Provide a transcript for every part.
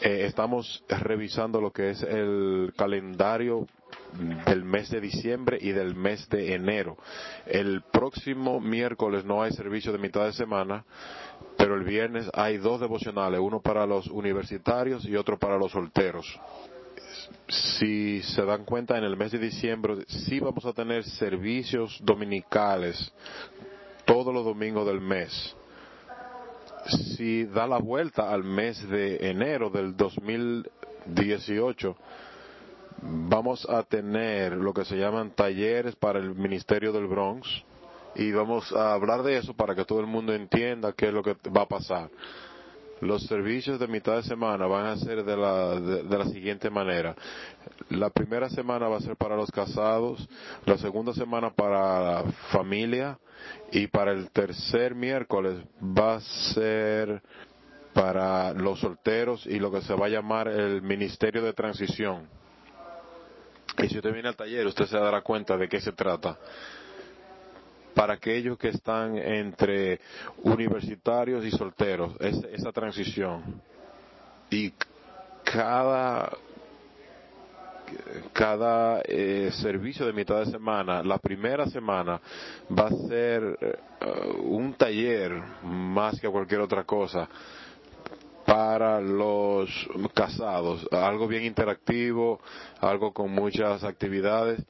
eh, estamos revisando lo que es el calendario del mes de diciembre y del mes de enero. El próximo miércoles no hay servicio de mitad de semana, pero el viernes hay dos devocionales, uno para los universitarios y otro para los solteros. Si se dan cuenta, en el mes de diciembre sí vamos a tener servicios dominicales todos los domingos del mes si da la vuelta al mes de enero del 2018, vamos a tener lo que se llaman talleres para el Ministerio del Bronx y vamos a hablar de eso para que todo el mundo entienda qué es lo que va a pasar. Los servicios de mitad de semana van a ser de la, de, la siguiente manera. La primera semana va a ser para los casados, la segunda semana para la familia y para el tercer miércoles va a ser para los solteros y lo que se va a llamar el Ministerio de Transición. Y si usted viene al taller, usted se dará cuenta de qué se trata para aquellos que están entre universitarios y solteros, esa transición. Y cada cada eh, servicio de mitad de semana, la primera semana va a ser eh, un taller más que cualquier otra cosa para los casados, algo bien interactivo, algo con muchas actividades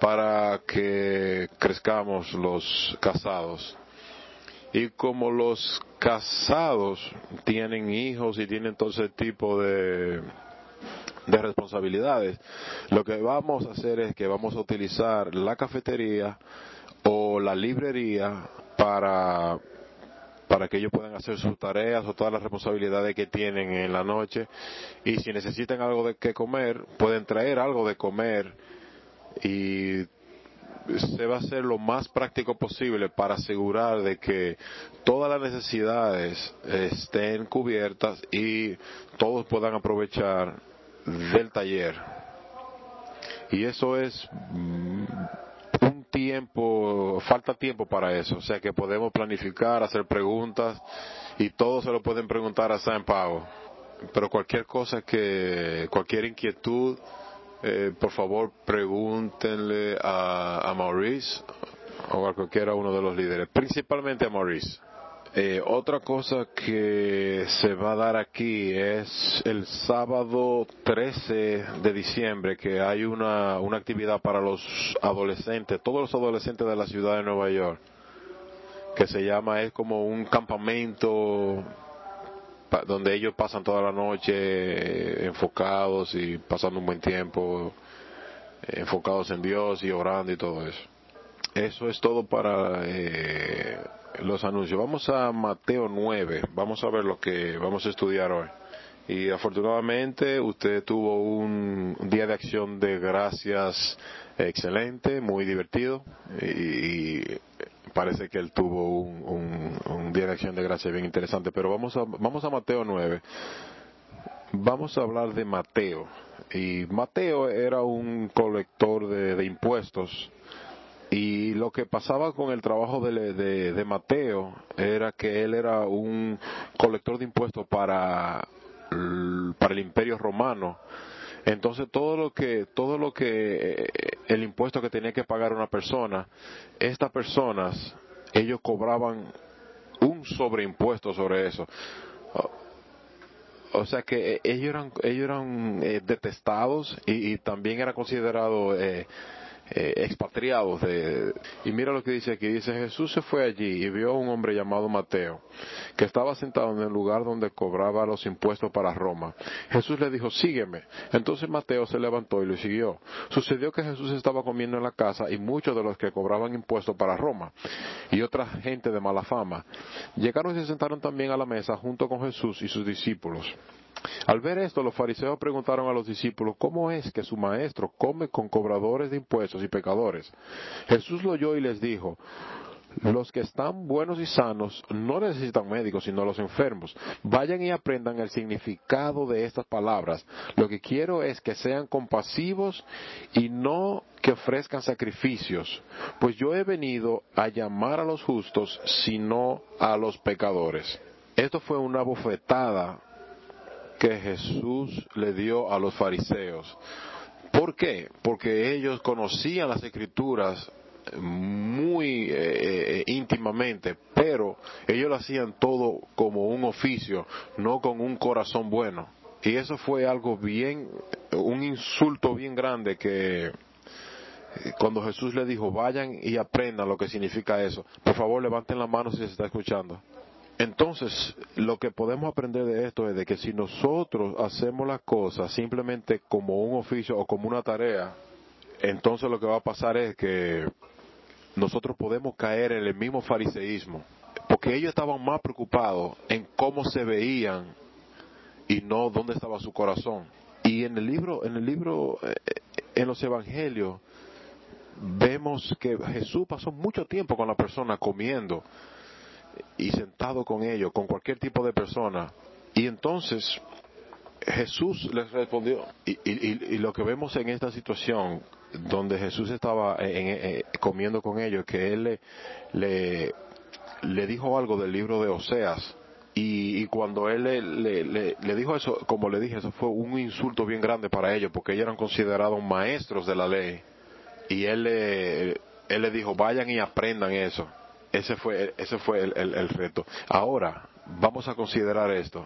para que crezcamos los casados. Y como los casados tienen hijos y tienen todo ese tipo de, de responsabilidades, lo que vamos a hacer es que vamos a utilizar la cafetería o la librería para para que ellos puedan hacer sus tareas o todas las responsabilidades que tienen en la noche y si necesitan algo de que comer pueden traer algo de comer y se va a hacer lo más práctico posible para asegurar de que todas las necesidades estén cubiertas y todos puedan aprovechar del taller. Y eso es mm, un tiempo, falta tiempo para eso, o sea que podemos planificar, hacer preguntas y todos se lo pueden preguntar a San Pau. Pero cualquier cosa que, cualquier inquietud, eh, por favor pregúntenle a, Maurice o a cualquiera uno de los líderes, principalmente a Maurice. Eh, otra cosa que se va a dar aquí es el sábado 13 de diciembre que hay una, una actividad para los adolescentes, todos los adolescentes de la ciudad de Nueva York, que se llama, es como un campamento donde ellos pasan toda la noche eh, enfocados y pasando un buen tiempo, eh, enfocados en Dios y orando y todo eso. Eso es todo para eh, los anuncios. Vamos a Mateo 9, vamos a ver lo que vamos a estudiar hoy. Y afortunadamente usted tuvo un día de acción de gracias excelente, muy divertido y, parece que él tuvo un, un, día de acción de gracias bien interesante. Pero vamos a, vamos a Mateo 9. Vamos a hablar de Mateo. Y Mateo era un colector de, de impuestos y lo que pasaba con el trabajo de, Mateo era que él era un colector de impuestos para, para el imperio romano. Entonces todo lo que, todo lo que, eh, el impuesto que tenía que pagar una persona, estas personas, ellos cobraban un sobreimpuesto sobre eso. O sea que eh, ellos eran, ellos eran eh, detestados y, también era considerado eh, eh, expatriados. De, y mira lo que dice aquí, dice Jesús se fue allí y vio a un hombre llamado Mateo, que estaba sentado en el lugar donde cobraba los impuestos para Roma. Jesús le dijo, sígueme. Entonces Mateo se levantó y lo siguió. Sucedió que Jesús estaba comiendo en la casa y muchos de los que cobraban impuestos para Roma y otra gente de mala fama llegaron y se sentaron también a la mesa junto con Jesús y sus discípulos. Al ver esto, los fariseos preguntaron a los discípulos, ¿cómo es que su maestro come con cobradores de impuestos y pecadores? Jesús lo oyó y les dijo, los que están buenos y sanos no necesitan médicos, sino los enfermos. Vayan y aprendan el significado de estas palabras. Lo que quiero es que sean compasivos y no que ofrezcan sacrificios, pues yo he venido a llamar a los justos, sino a los pecadores. Esto fue una bofetada que Jesús le dio a los fariseos. ¿Por qué? Porque ellos conocían las escrituras muy eh, eh, íntimamente, pero ellos lo hacían todo como un oficio, no con un corazón bueno. Y eso fue algo bien, un insulto bien grande que cuando Jesús le dijo, vayan y aprendan lo que significa eso. Por favor, levanten la mano si se está escuchando. Entonces, lo que podemos aprender de esto es de que si nosotros hacemos las cosas simplemente como un oficio o como una tarea, entonces lo que va a pasar es que nosotros podemos caer en el mismo fariseísmo, porque ellos estaban más preocupados en cómo se veían y no dónde estaba su corazón. Y en el libro, en el libro, eh, en los evangelios, vemos que Jesús pasó mucho tiempo con la persona comiendo y sentado con ellos, con cualquier tipo de persona. Y entonces Jesús les respondió, y, lo que vemos en esta situación, donde Jesús estaba comiendo con ellos, que Él le, le, dijo algo del libro de Oseas, y, cuando él le, le, dijo eso, como le dije, eso fue un insulto bien grande para ellos, porque ellos eran considerados maestros de la ley. Y él él le dijo, vayan y aprendan eso. Ese fue, ese fue el, el reto. Ahora, vamos a considerar esto.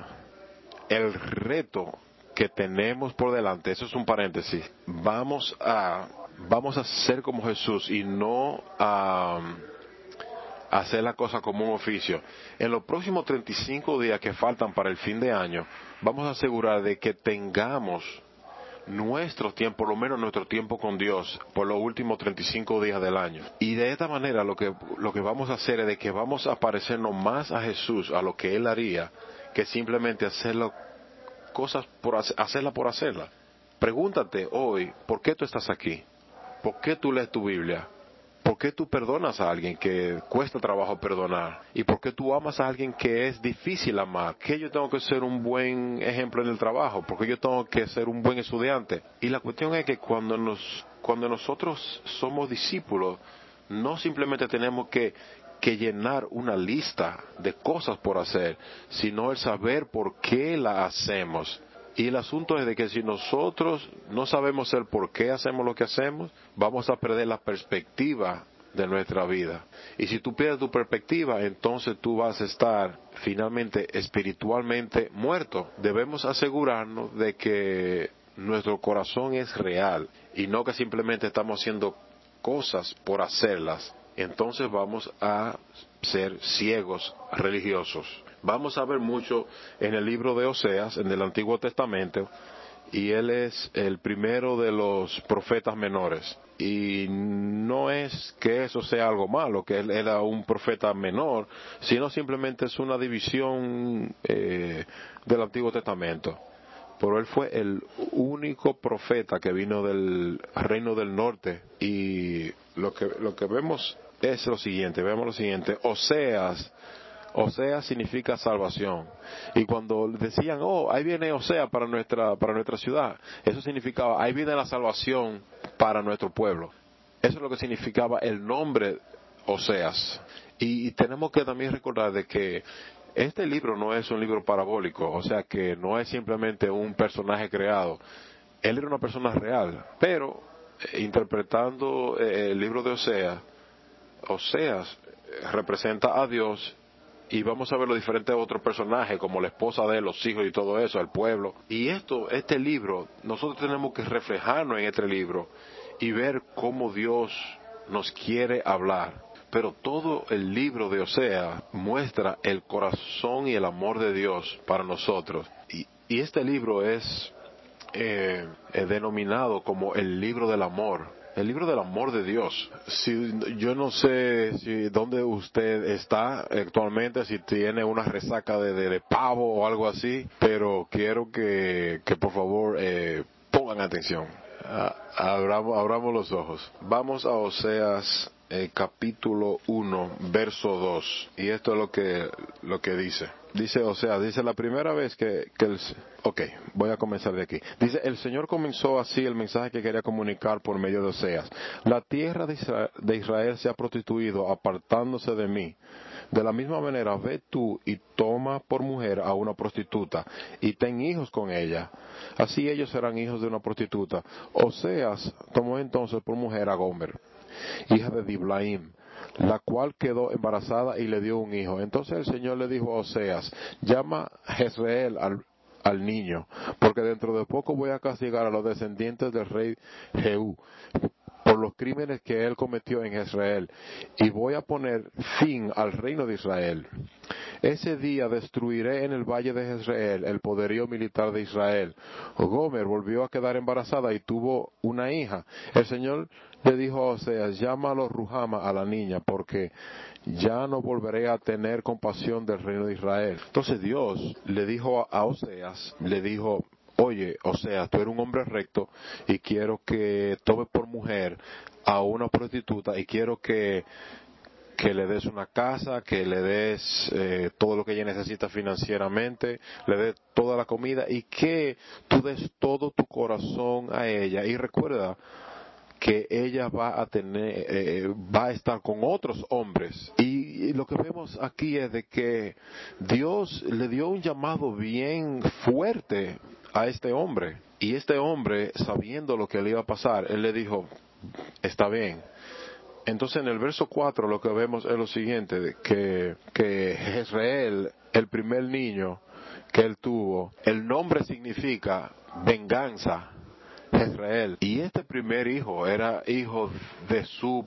El reto que tenemos por delante, eso es un paréntesis, vamos a, vamos a ser como Jesús y no a hacer la cosa como un oficio. En los próximos 35 días que faltan para el fin de año, vamos a asegurar de que tengamos nuestro tiempo, por lo menos nuestro tiempo con Dios, por los últimos 35 días del año. Y de esta manera lo que, lo que vamos a hacer es de que vamos a parecernos más a Jesús, a lo que Él haría, que simplemente hacerlo, cosas por hacerla por hacerla. Pregúntate hoy, ¿por qué tú estás aquí? ¿Por qué tú lees tu Biblia? ¿Por qué tú perdonas a alguien que cuesta trabajo perdonar? ¿Y por qué tú amas a alguien que es difícil amar? ¿Que yo tengo que ser un buen ejemplo en el trabajo? ¿Por qué yo tengo que ser un buen estudiante? Y la cuestión es que cuando, nos, cuando nosotros somos discípulos, no simplemente tenemos que, que llenar una lista de cosas por hacer, sino el saber por qué la hacemos. Y el asunto es de que si nosotros no sabemos el por qué hacemos lo que hacemos, vamos a perder la perspectiva de nuestra vida. Y si tú pierdes tu perspectiva, entonces tú vas a estar finalmente espiritualmente muerto. Debemos asegurarnos de que nuestro corazón es real y no que simplemente estamos haciendo cosas por hacerlas. Entonces vamos a ser ciegos religiosos vamos a ver mucho en el libro de Oseas, en el Antiguo Testamento, y él es el primero de los profetas menores. Y no es que eso sea algo malo, que él era un profeta menor, sino simplemente es una división eh, del Antiguo Testamento. Pero él fue el único profeta que vino del reino del norte. Y lo que, lo que vemos es lo siguiente, vemos lo siguiente, Oseas Osea significa salvación. Y cuando decían, oh, ahí viene Osea para nuestra, para nuestra ciudad, eso significaba, ahí viene la salvación para nuestro pueblo. Eso es lo que significaba el nombre Oseas. Y, tenemos que también recordar de que este libro no es un libro parabólico, o sea que no es simplemente un personaje creado. Él era una persona real, pero eh, interpretando eh, el libro de Oseas, Oseas representa a Dios y vamos a ver los diferentes otros personajes, como la esposa de él, los hijos y todo eso, el pueblo. Y esto, este libro, nosotros tenemos que reflejarnos en este libro y ver cómo Dios nos quiere hablar. Pero todo el libro de Osea muestra el corazón y el amor de Dios para nosotros. Y, este libro es eh, denominado como el libro del amor el libro del amor de Dios. Si, yo no sé si dónde usted está actualmente, si tiene una resaca de, pavo o algo así, pero quiero que, por favor eh, pongan atención. Ah, abramos, abramos los ojos. Vamos a Oseas eh, capítulo 1, verso 2. Y esto es lo que, lo que dice. Dice, o sea, dice la primera vez que, que el... Ok, voy a comenzar de aquí. Dice, el Señor comenzó así el mensaje que quería comunicar por medio de Oseas. La tierra de Israel, de Israel se ha prostituido apartándose de mí. De la misma manera, ve tú y toma por mujer a una prostituta y ten hijos con ella. Así ellos serán hijos de una prostituta. Oseas tomó entonces por mujer a Gomer, hija de Diblaim, la cual quedó embarazada y le dio un hijo. Entonces el Señor le dijo a Oseas, llama Jezreel al, niño, porque dentro de poco voy a castigar a los descendientes del rey Jehú los crímenes que él cometió en Israel, y voy a poner fin al reino de Israel. Ese día destruiré en el valle de Israel el poderío militar de Israel. Gomer volvió a quedar embarazada y tuvo una hija. El Señor le dijo a Oseas, llámalo Ruhama a la niña, porque ya no volveré a tener compasión del reino de Israel. Entonces Dios le dijo a Oseas, le dijo, oye, o sea, tú eres un hombre recto y quiero que tome por mujer a una prostituta y quiero que, que le des una casa, que le des eh, todo lo que ella necesita financieramente, le des toda la comida y que tú des todo tu corazón a ella. Y recuerda que ella va a tener, eh, va a estar con otros hombres. Y, y lo que vemos aquí es de que Dios le dio un llamado bien fuerte a este hombre. Y este hombre, sabiendo lo que le iba a pasar, él le dijo, está bien. Entonces en el verso 4 lo que vemos es lo siguiente, que, que Jezreel, el primer niño que él tuvo, el nombre significa venganza. Y este primer hijo era hijo de su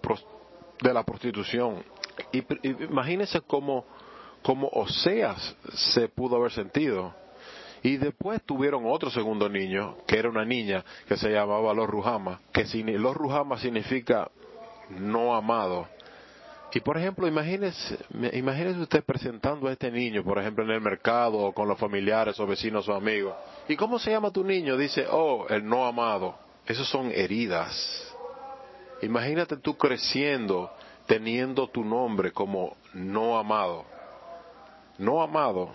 de la prostitución. Y imagínense cómo, cómo Oseas se pudo haber sentido y después tuvieron otro segundo niño, que era una niña, que se llamaba Los Rujama, que Los Rujama significa no amado. Y por ejemplo, imagínese, imagínese usted presentando a este niño, por ejemplo, en el mercado, o con los familiares, o vecinos, o amigos. ¿Y cómo se llama tu niño? Dice, oh, el no amado. Esas son heridas. Imagínate tú creciendo teniendo tu nombre como no amado. No amado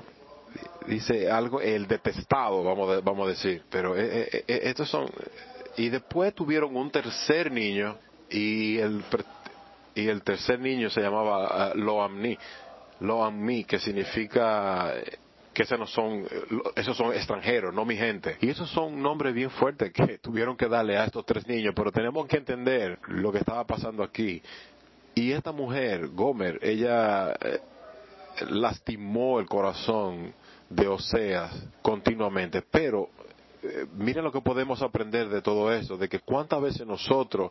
dice algo, el detestado, vamos, a, vamos a decir, pero eh, eh, eh, estos son, y después tuvieron un tercer niño y el, y el tercer niño se llamaba uh, Loamni, Loamni, que significa que esos no son, esos son extranjeros, no mi gente. Y esos son nombres bien fuertes que tuvieron que darle a estos tres niños, pero tenemos que entender lo que estaba pasando aquí. Y esta mujer, Gomer, ella lastimó el corazón de Oseas continuamente. Pero eh, miren lo que podemos aprender de todo eso, de que cuántas veces nosotros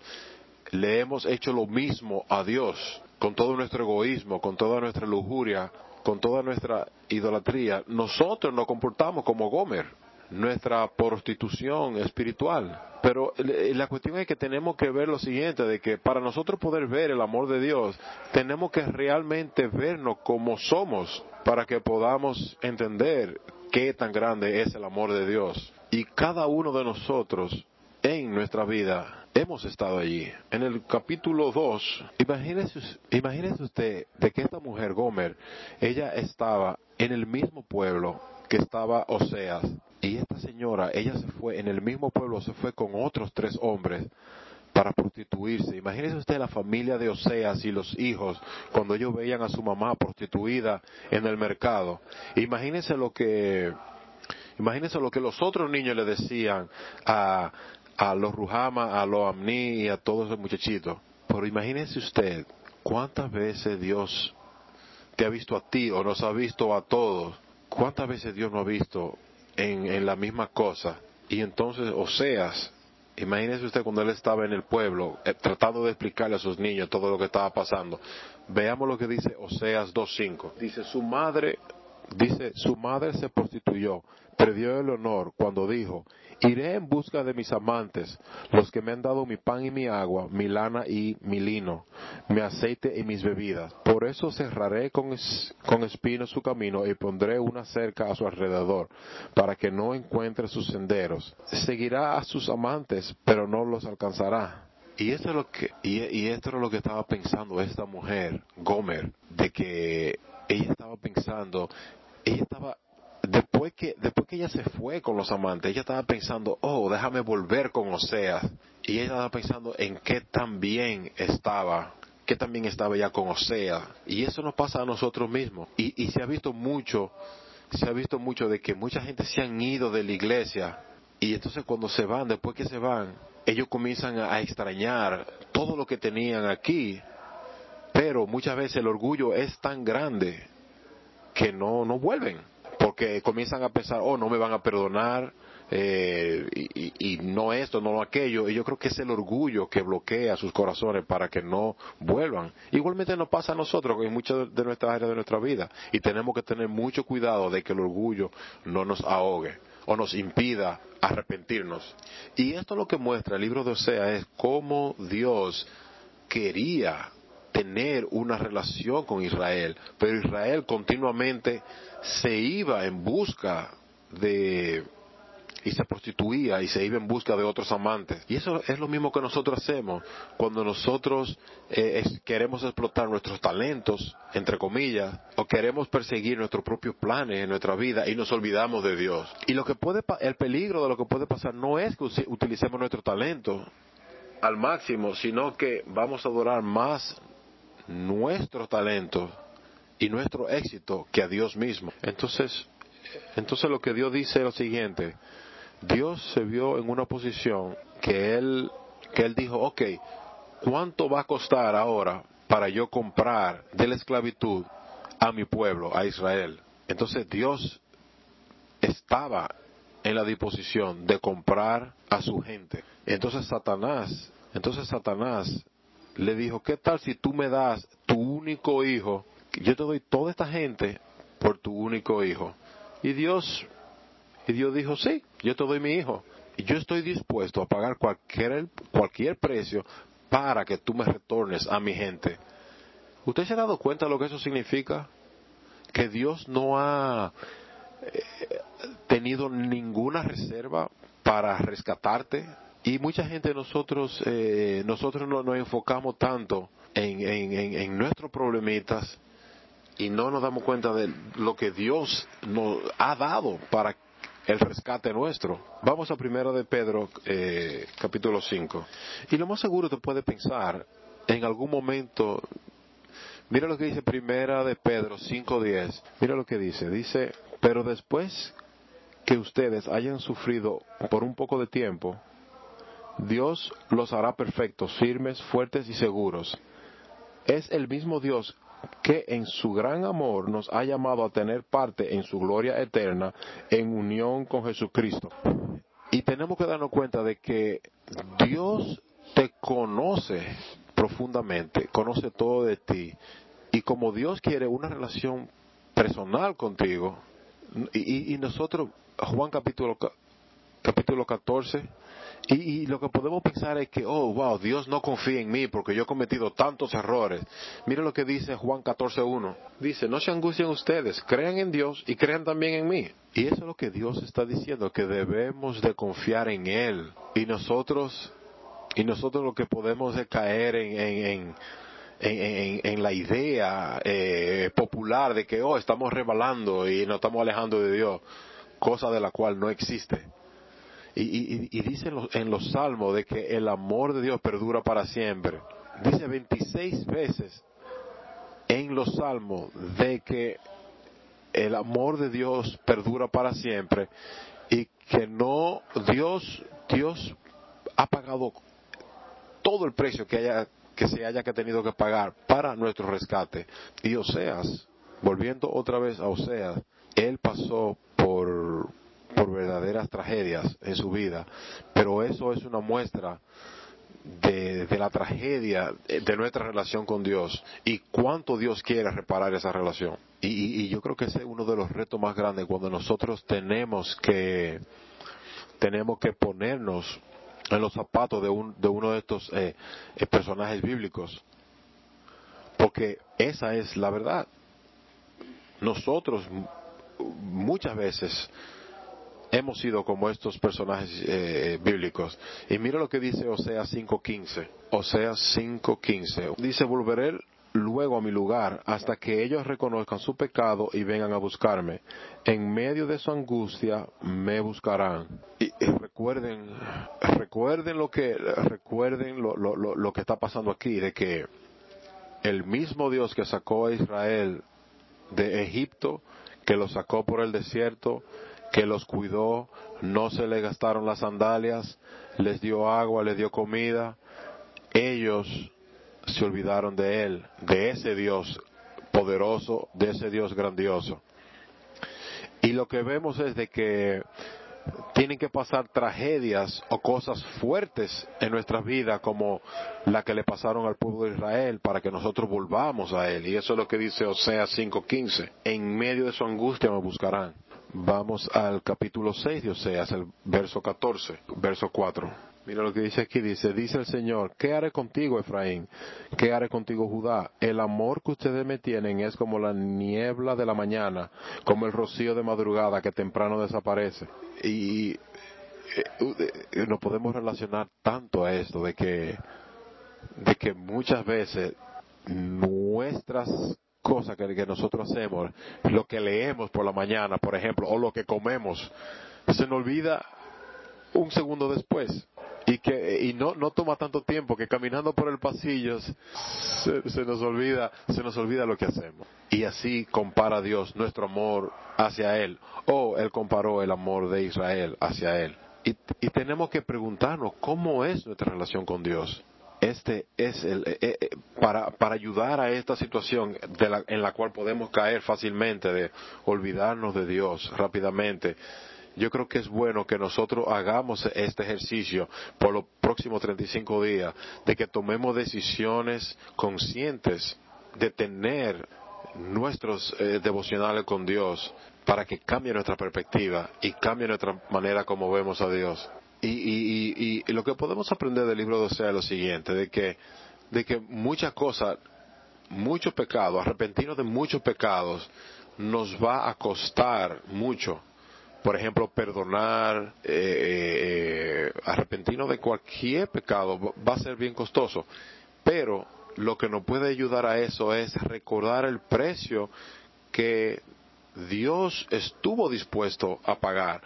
le hemos hecho lo mismo a Dios, con todo nuestro egoísmo, con toda nuestra lujuria, con toda nuestra idolatría, nosotros nos comportamos como Gomer, nuestra prostitución espiritual. Pero la cuestión es que tenemos que ver lo siguiente, de que para nosotros poder ver el amor de Dios, tenemos que realmente vernos como somos para que podamos entender qué tan grande es el amor de Dios. Y cada uno de nosotros en nuestra vida hemos estado allí. En el capítulo 2, imagínese, imagínese usted de que esta mujer Gomer, ella estaba en el mismo pueblo que estaba Oseas. Y esta señora, ella se fue, en el mismo pueblo se fue con otros tres hombres para prostituirse. Imagínese usted la familia de Oseas y los hijos cuando ellos veían a su mamá prostituida en el mercado. Imagínese lo que, imagínese lo que los otros niños le decían a, a los Rujama, a los Amni y a todos esos muchachitos. Pero imagínese usted cuántas veces Dios te ha visto a ti o nos ha visto a todos ¿Cuántas veces Dios no ha visto en, la misma cosa? Y entonces Oseas, imagínese usted cuando él estaba en el pueblo, eh, tratando de explicarle a sus niños todo lo que estaba pasando. Veamos lo que dice Oseas 2.5. Dice, su madre, dice, su madre se prostituyó, perdió el honor cuando dijo, Iré en busca de mis amantes, los que me han dado mi pan y mi agua, mi lana y mi lino, mi aceite y mis bebidas. Por eso cerraré con, con espinos su camino y pondré una cerca a su alrededor, para que no encuentre sus senderos. Seguirá a sus amantes, pero no los alcanzará. Y esto es lo que y, y esto es lo que estaba pensando esta mujer, Gomer, de que ella estaba pensando, ella estaba después que después que ella se fue con los amantes, ella estaba pensando, "Oh, déjame volver con Oseas." Y ella estaba pensando en qué tan bien estaba que también estaba ya con Oseas. Y eso nos pasa a nosotros mismos. Y, y se ha visto mucho, se ha visto mucho de que mucha gente se han ido de la iglesia y entonces cuando se van, después que se van, ellos comienzan a extrañar todo lo que tenían aquí, pero muchas veces el orgullo es tan grande que no, no vuelven, porque comienzan a pensar, oh, no me van a perdonar, eh, y, y, no esto, no aquello, y yo creo que es el orgullo que bloquea sus corazones para que no vuelvan. Igualmente nos pasa a nosotros en muchas de nuestras áreas de nuestra vida, y tenemos que tener mucho cuidado de que el orgullo no nos ahogue o nos impida arrepentirnos. Y esto lo que muestra el libro de Osea es cómo Dios quería tener una relación con Israel, pero Israel continuamente se iba en busca de y se prostituía y se iba en busca de otros amantes. Y eso es lo mismo que nosotros hacemos cuando nosotros eh, queremos explotar nuestros talentos, entre comillas, o queremos perseguir nuestros propios planes en nuestra vida y nos olvidamos de Dios. Y lo que puede, el peligro de lo que puede pasar no es que utilicemos nuestro talento al máximo, sino que vamos a adorar más nuestro talento y nuestro éxito que a Dios mismo. Entonces, entonces lo que Dios dice es lo siguiente, Dios se vio en una posición que él, que él dijo, ok, ¿cuánto va a costar ahora para yo comprar de la esclavitud a mi pueblo, a Israel? Entonces Dios estaba en la disposición de comprar a su gente. Entonces Satanás, entonces Satanás le dijo, ¿qué tal si tú me das tu único hijo? Yo te doy toda esta gente por tu único hijo. Y Dios y Dios dijo, sí, yo te doy mi hijo. Y yo estoy dispuesto a pagar cualquier, cualquier precio para que tú me retornes a mi gente. ¿Usted se ha dado cuenta de lo que eso significa? Que Dios no ha eh, tenido ninguna reserva para rescatarte. Y mucha gente nosotros, eh, nosotros no, nos enfocamos tanto en, en, en nuestros problemitas y no nos damos cuenta de lo que Dios nos ha dado para el rescate nuestro. Vamos a primero de Pedro, eh, capítulo 5. Y lo más seguro te puede pensar, en algún momento, mira lo que dice primera de Pedro 5.10. Mira lo que dice. Dice, pero después que ustedes hayan sufrido por un poco de tiempo, Dios los hará perfectos, firmes, fuertes y seguros. Es el mismo Dios que en su gran amor nos ha llamado a tener parte en su gloria eterna en unión con Jesucristo. Y tenemos que darnos cuenta de que Dios te conoce profundamente, conoce todo de ti. Y como Dios quiere una relación personal contigo, y, y nosotros, Juan capítulo, capítulo 14, y, lo que podemos pensar es que, oh, wow, Dios no confía en mí porque yo he cometido tantos errores. Mira lo que dice Juan 14.1. Dice, no se angustien ustedes, crean en Dios y crean también en mí. Y eso es lo que Dios está diciendo, que debemos de confiar en Él. Y nosotros, y nosotros lo que podemos es caer en, en, la idea eh, popular de que, oh, estamos rebalando y nos estamos alejando de Dios, cosa de la cual no existe. Y, dice en los, salmos de que el amor de Dios perdura para siempre. Dice 26 veces en los salmos de que el amor de Dios perdura para siempre y que no Dios Dios ha pagado todo el precio que haya que se haya que tenido que pagar para nuestro rescate. Y Oseas, volviendo otra vez a Oseas, él pasó por por verdaderas tragedias en su vida, pero eso es una muestra de, la tragedia de nuestra relación con Dios y cuánto Dios quiere reparar esa relación. Y, yo creo que ese es uno de los retos más grandes cuando nosotros tenemos que tenemos que ponernos en los zapatos de, uno de estos eh, eh, personajes bíblicos, porque esa es la verdad. Nosotros muchas veces hemos sido como estos personajes eh, bíblicos. Y mira lo que dice Oseas 5.15. Oseas 5.15. Dice, volveré luego a mi lugar hasta que ellos reconozcan su pecado y vengan a buscarme. En medio de su angustia me buscarán. Y, recuerden, recuerden lo que, recuerden lo, lo, lo que está pasando aquí, de que el mismo Dios que sacó a Israel de Egipto, que lo sacó por el desierto, que los cuidó, no se le gastaron las sandalias, les dio agua, les dio comida, ellos se olvidaron de Él, de ese Dios poderoso, de ese Dios grandioso. Y lo que vemos es de que tienen que pasar tragedias o cosas fuertes en nuestras vidas como la que le pasaron al pueblo de Israel para que nosotros volvamos a Él. Y eso es lo que dice Oseas 5:15. En medio de su angustia me buscarán. Vamos al capítulo 6 de Oseas, el verso 14, verso 4. Mira lo que dice aquí, dice, dice el Señor, ¿qué haré contigo, Efraín? ¿Qué haré contigo, Judá? El amor que ustedes me tienen es como la niebla de la mañana, como el rocío de madrugada que temprano desaparece. Y eh, nos podemos relacionar tanto a esto, de que, de que muchas veces nuestras cosas que, nosotros hacemos, lo que leemos por la mañana, por ejemplo, o lo que comemos, se nos olvida un segundo después. Y que y no no toma tanto tiempo que caminando por el pasillo se, se, nos olvida se nos olvida lo que hacemos. Y así compara Dios nuestro amor hacia él o él comparó el amor de Israel hacia él. Y, y tenemos que preguntarnos cómo es nuestra relación con Dios este es el eh, eh, para, para ayudar a esta situación en la cual podemos caer fácilmente de olvidarnos de Dios rápidamente yo creo que es bueno que nosotros hagamos este ejercicio por los próximos 35 días, de que tomemos decisiones conscientes de tener nuestros eh, devocionales con Dios para que cambie nuestra perspectiva y cambie nuestra manera como vemos a Dios. Y, y, y, y lo que podemos aprender del libro de Osea es lo siguiente, de que, de que muchas cosas, muchos pecados, arrepentirnos de muchos pecados, nos va a costar mucho por ejemplo, perdonar, eh, eh, arrepentirnos de cualquier pecado va a ser bien costoso. Pero lo que nos puede ayudar a eso es recordar el precio que Dios estuvo dispuesto a pagar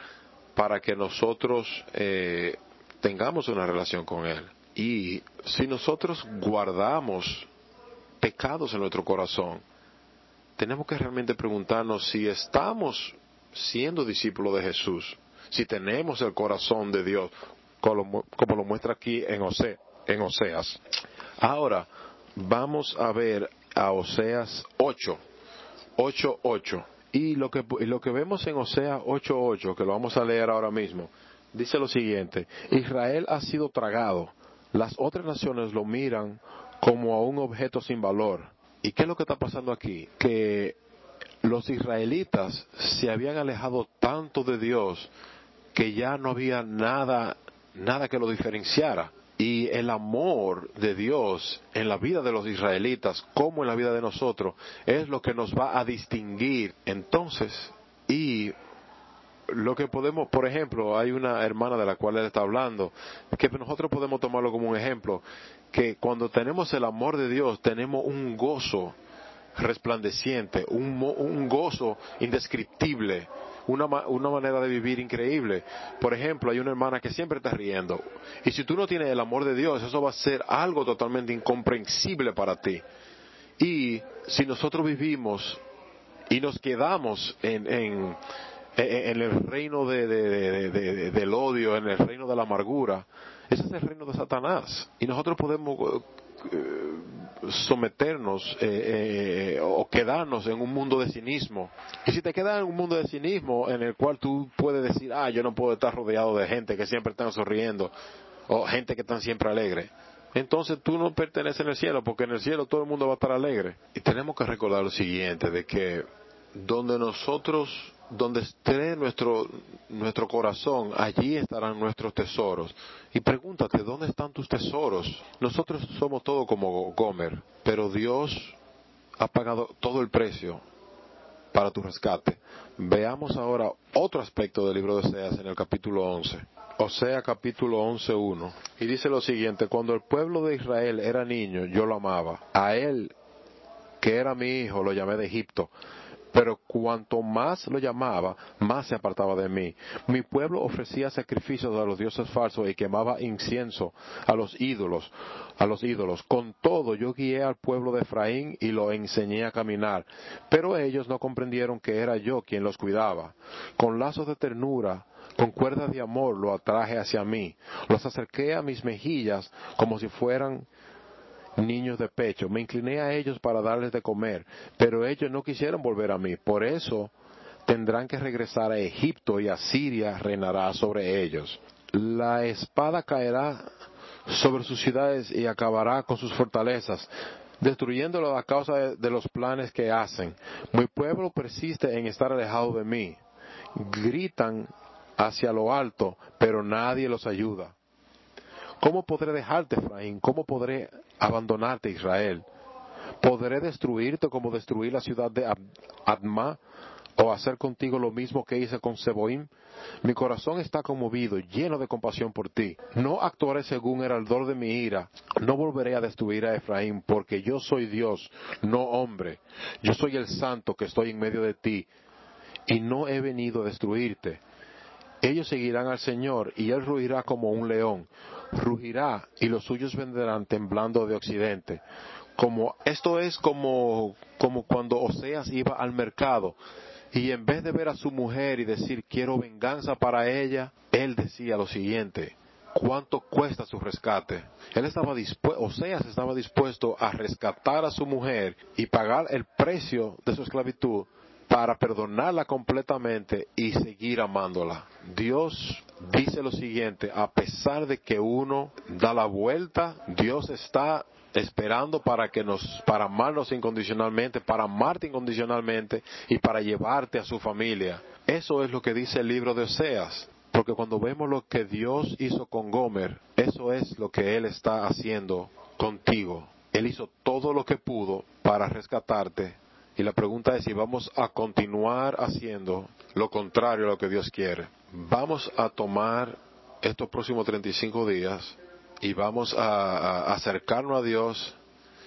para que nosotros eh, tengamos una relación con Él. Y si nosotros guardamos pecados en nuestro corazón, tenemos que realmente preguntarnos si estamos siendo discípulos de Jesús, si tenemos el corazón de Dios, como, lo muestra aquí en, en Oseas. Ahora, vamos a ver a Oseas 8, 8, 8. Y lo que, lo que vemos en Oseas 8, 8, que lo vamos a leer ahora mismo, dice lo siguiente, Israel ha sido tragado, las otras naciones lo miran como a un objeto sin valor. ¿Y qué es lo que está pasando aquí? Que los israelitas se habían alejado tanto de Dios que ya no había nada, nada que lo diferenciara. Y el amor de Dios en la vida de los israelitas, como en la vida de nosotros, es lo que nos va a distinguir. Entonces, y lo que podemos, por ejemplo, hay una hermana de la cual él está hablando, que nosotros podemos tomarlo como un ejemplo, que cuando tenemos el amor de Dios, tenemos un gozo resplandeciente, un, un gozo indescriptible, una, una, manera de vivir increíble. Por ejemplo, hay una hermana que siempre está riendo. Y si tú no tienes el amor de Dios, eso va a ser algo totalmente incomprensible para ti. Y si nosotros vivimos y nos quedamos en, en, en el reino de, de, de, del odio, en el reino de la amargura, ese es el reino de Satanás. Y nosotros podemos someternos eh, eh, o quedarnos en un mundo de cinismo. Y si te quedas en un mundo de cinismo en el cual tú puedes decir, ah, yo no puedo estar rodeado de gente que siempre están sonriendo o gente que están siempre alegre, entonces tú no perteneces en el cielo porque en el cielo todo el mundo va a estar alegre. Y tenemos que recordar lo siguiente, de que donde nosotros donde esté nuestro, nuestro corazón, allí estarán nuestros tesoros. Y pregúntate, ¿dónde están tus tesoros? Nosotros somos todo como Gomer, pero Dios ha pagado todo el precio para tu rescate. Veamos ahora otro aspecto del libro de Oseas en el capítulo 11. Osea capítulo 11.1. Y dice lo siguiente, cuando el pueblo de Israel era niño, yo lo amaba. A él, que era mi hijo, lo llamé de Egipto pero cuanto más lo llamaba, más se apartaba de mí. Mi pueblo ofrecía sacrificios a los dioses falsos y quemaba incienso a los ídolos, a los ídolos. Con todo yo guié al pueblo de Efraín y lo enseñé a caminar, pero ellos no comprendieron que era yo quien los cuidaba. Con lazos de ternura con cuerdas de amor lo atraje hacia mí, los acerqué a mis mejillas como si fueran niños de pecho. Me incliné a ellos para darles de comer, pero ellos no quisieron volver a mí. Por eso tendrán que regresar a Egipto y Asiria reinará sobre ellos. La espada caerá sobre sus ciudades y acabará con sus fortalezas, destruyéndolo a causa de, los planes que hacen. Mi pueblo persiste en estar alejado de mí. Gritan hacia lo alto, pero nadie los ayuda. ¿Cómo podré dejarte, Efraín? ¿Cómo podré abandonarte, Israel? ¿Podré destruirte como destruí la ciudad de Adma? ¿O hacer contigo lo mismo que hice con Seboim? Mi corazón está conmovido, lleno de compasión por ti. No actuaré según el ardor de mi ira. No volveré a destruir a Efraín, porque yo soy Dios, no hombre. Yo soy el santo que estoy en medio de ti, y no he venido a destruirte. Ellos seguirán al Señor, y Él ruirá como un león rugirá y los suyos vendrán temblando de occidente. Como, esto es como, como cuando Oseas iba al mercado y en vez de ver a su mujer y decir quiero venganza para ella, él decía lo siguiente, ¿cuánto cuesta su rescate? Él estaba Oseas estaba dispuesto a rescatar a su mujer y pagar el precio de su esclavitud para perdonarla completamente y seguir amándola. Dios dice lo siguiente, a pesar de que uno da la vuelta, Dios está esperando para que nos para amarnos incondicionalmente, para amarte incondicionalmente y para llevarte a su familia. Eso es lo que dice el libro de Oseas. Porque cuando vemos lo que Dios hizo con Gomer, eso es lo que Él está haciendo contigo. Él hizo todo lo que pudo para rescatarte y la pregunta es si vamos a continuar haciendo lo contrario a lo que Dios quiere. Vamos a tomar estos próximos 35 días y vamos a, acercarnos a Dios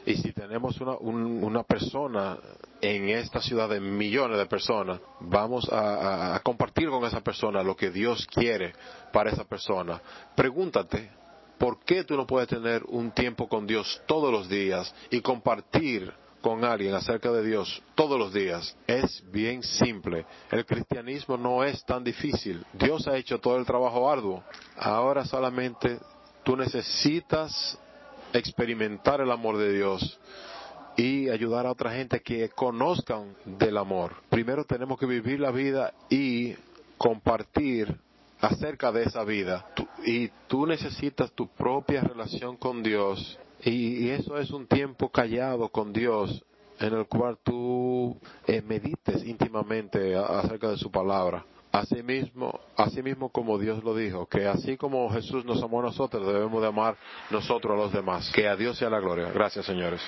y si tenemos una, persona en esta ciudad de millones de personas, vamos a, a, compartir con esa persona lo que Dios quiere para esa persona. Pregúntate, ¿por qué tú no puedes tener un tiempo con Dios todos los días y compartir con alguien acerca de Dios todos los días es bien simple. El cristianismo no es tan difícil. Dios ha hecho todo el trabajo arduo. Ahora solamente tú necesitas experimentar el amor de Dios y ayudar a otra gente que conozcan del amor. Primero tenemos que vivir la vida y compartir acerca de esa vida. y tú necesitas tu propia relación con Dios y, eso es un tiempo callado con Dios en el cual tú eh, medites íntimamente acerca de su palabra. Asimismo, mismo como Dios lo dijo, que así como Jesús nos amó a nosotros, debemos de amar nosotros a los demás. Que a Dios sea la gloria. Gracias, señores.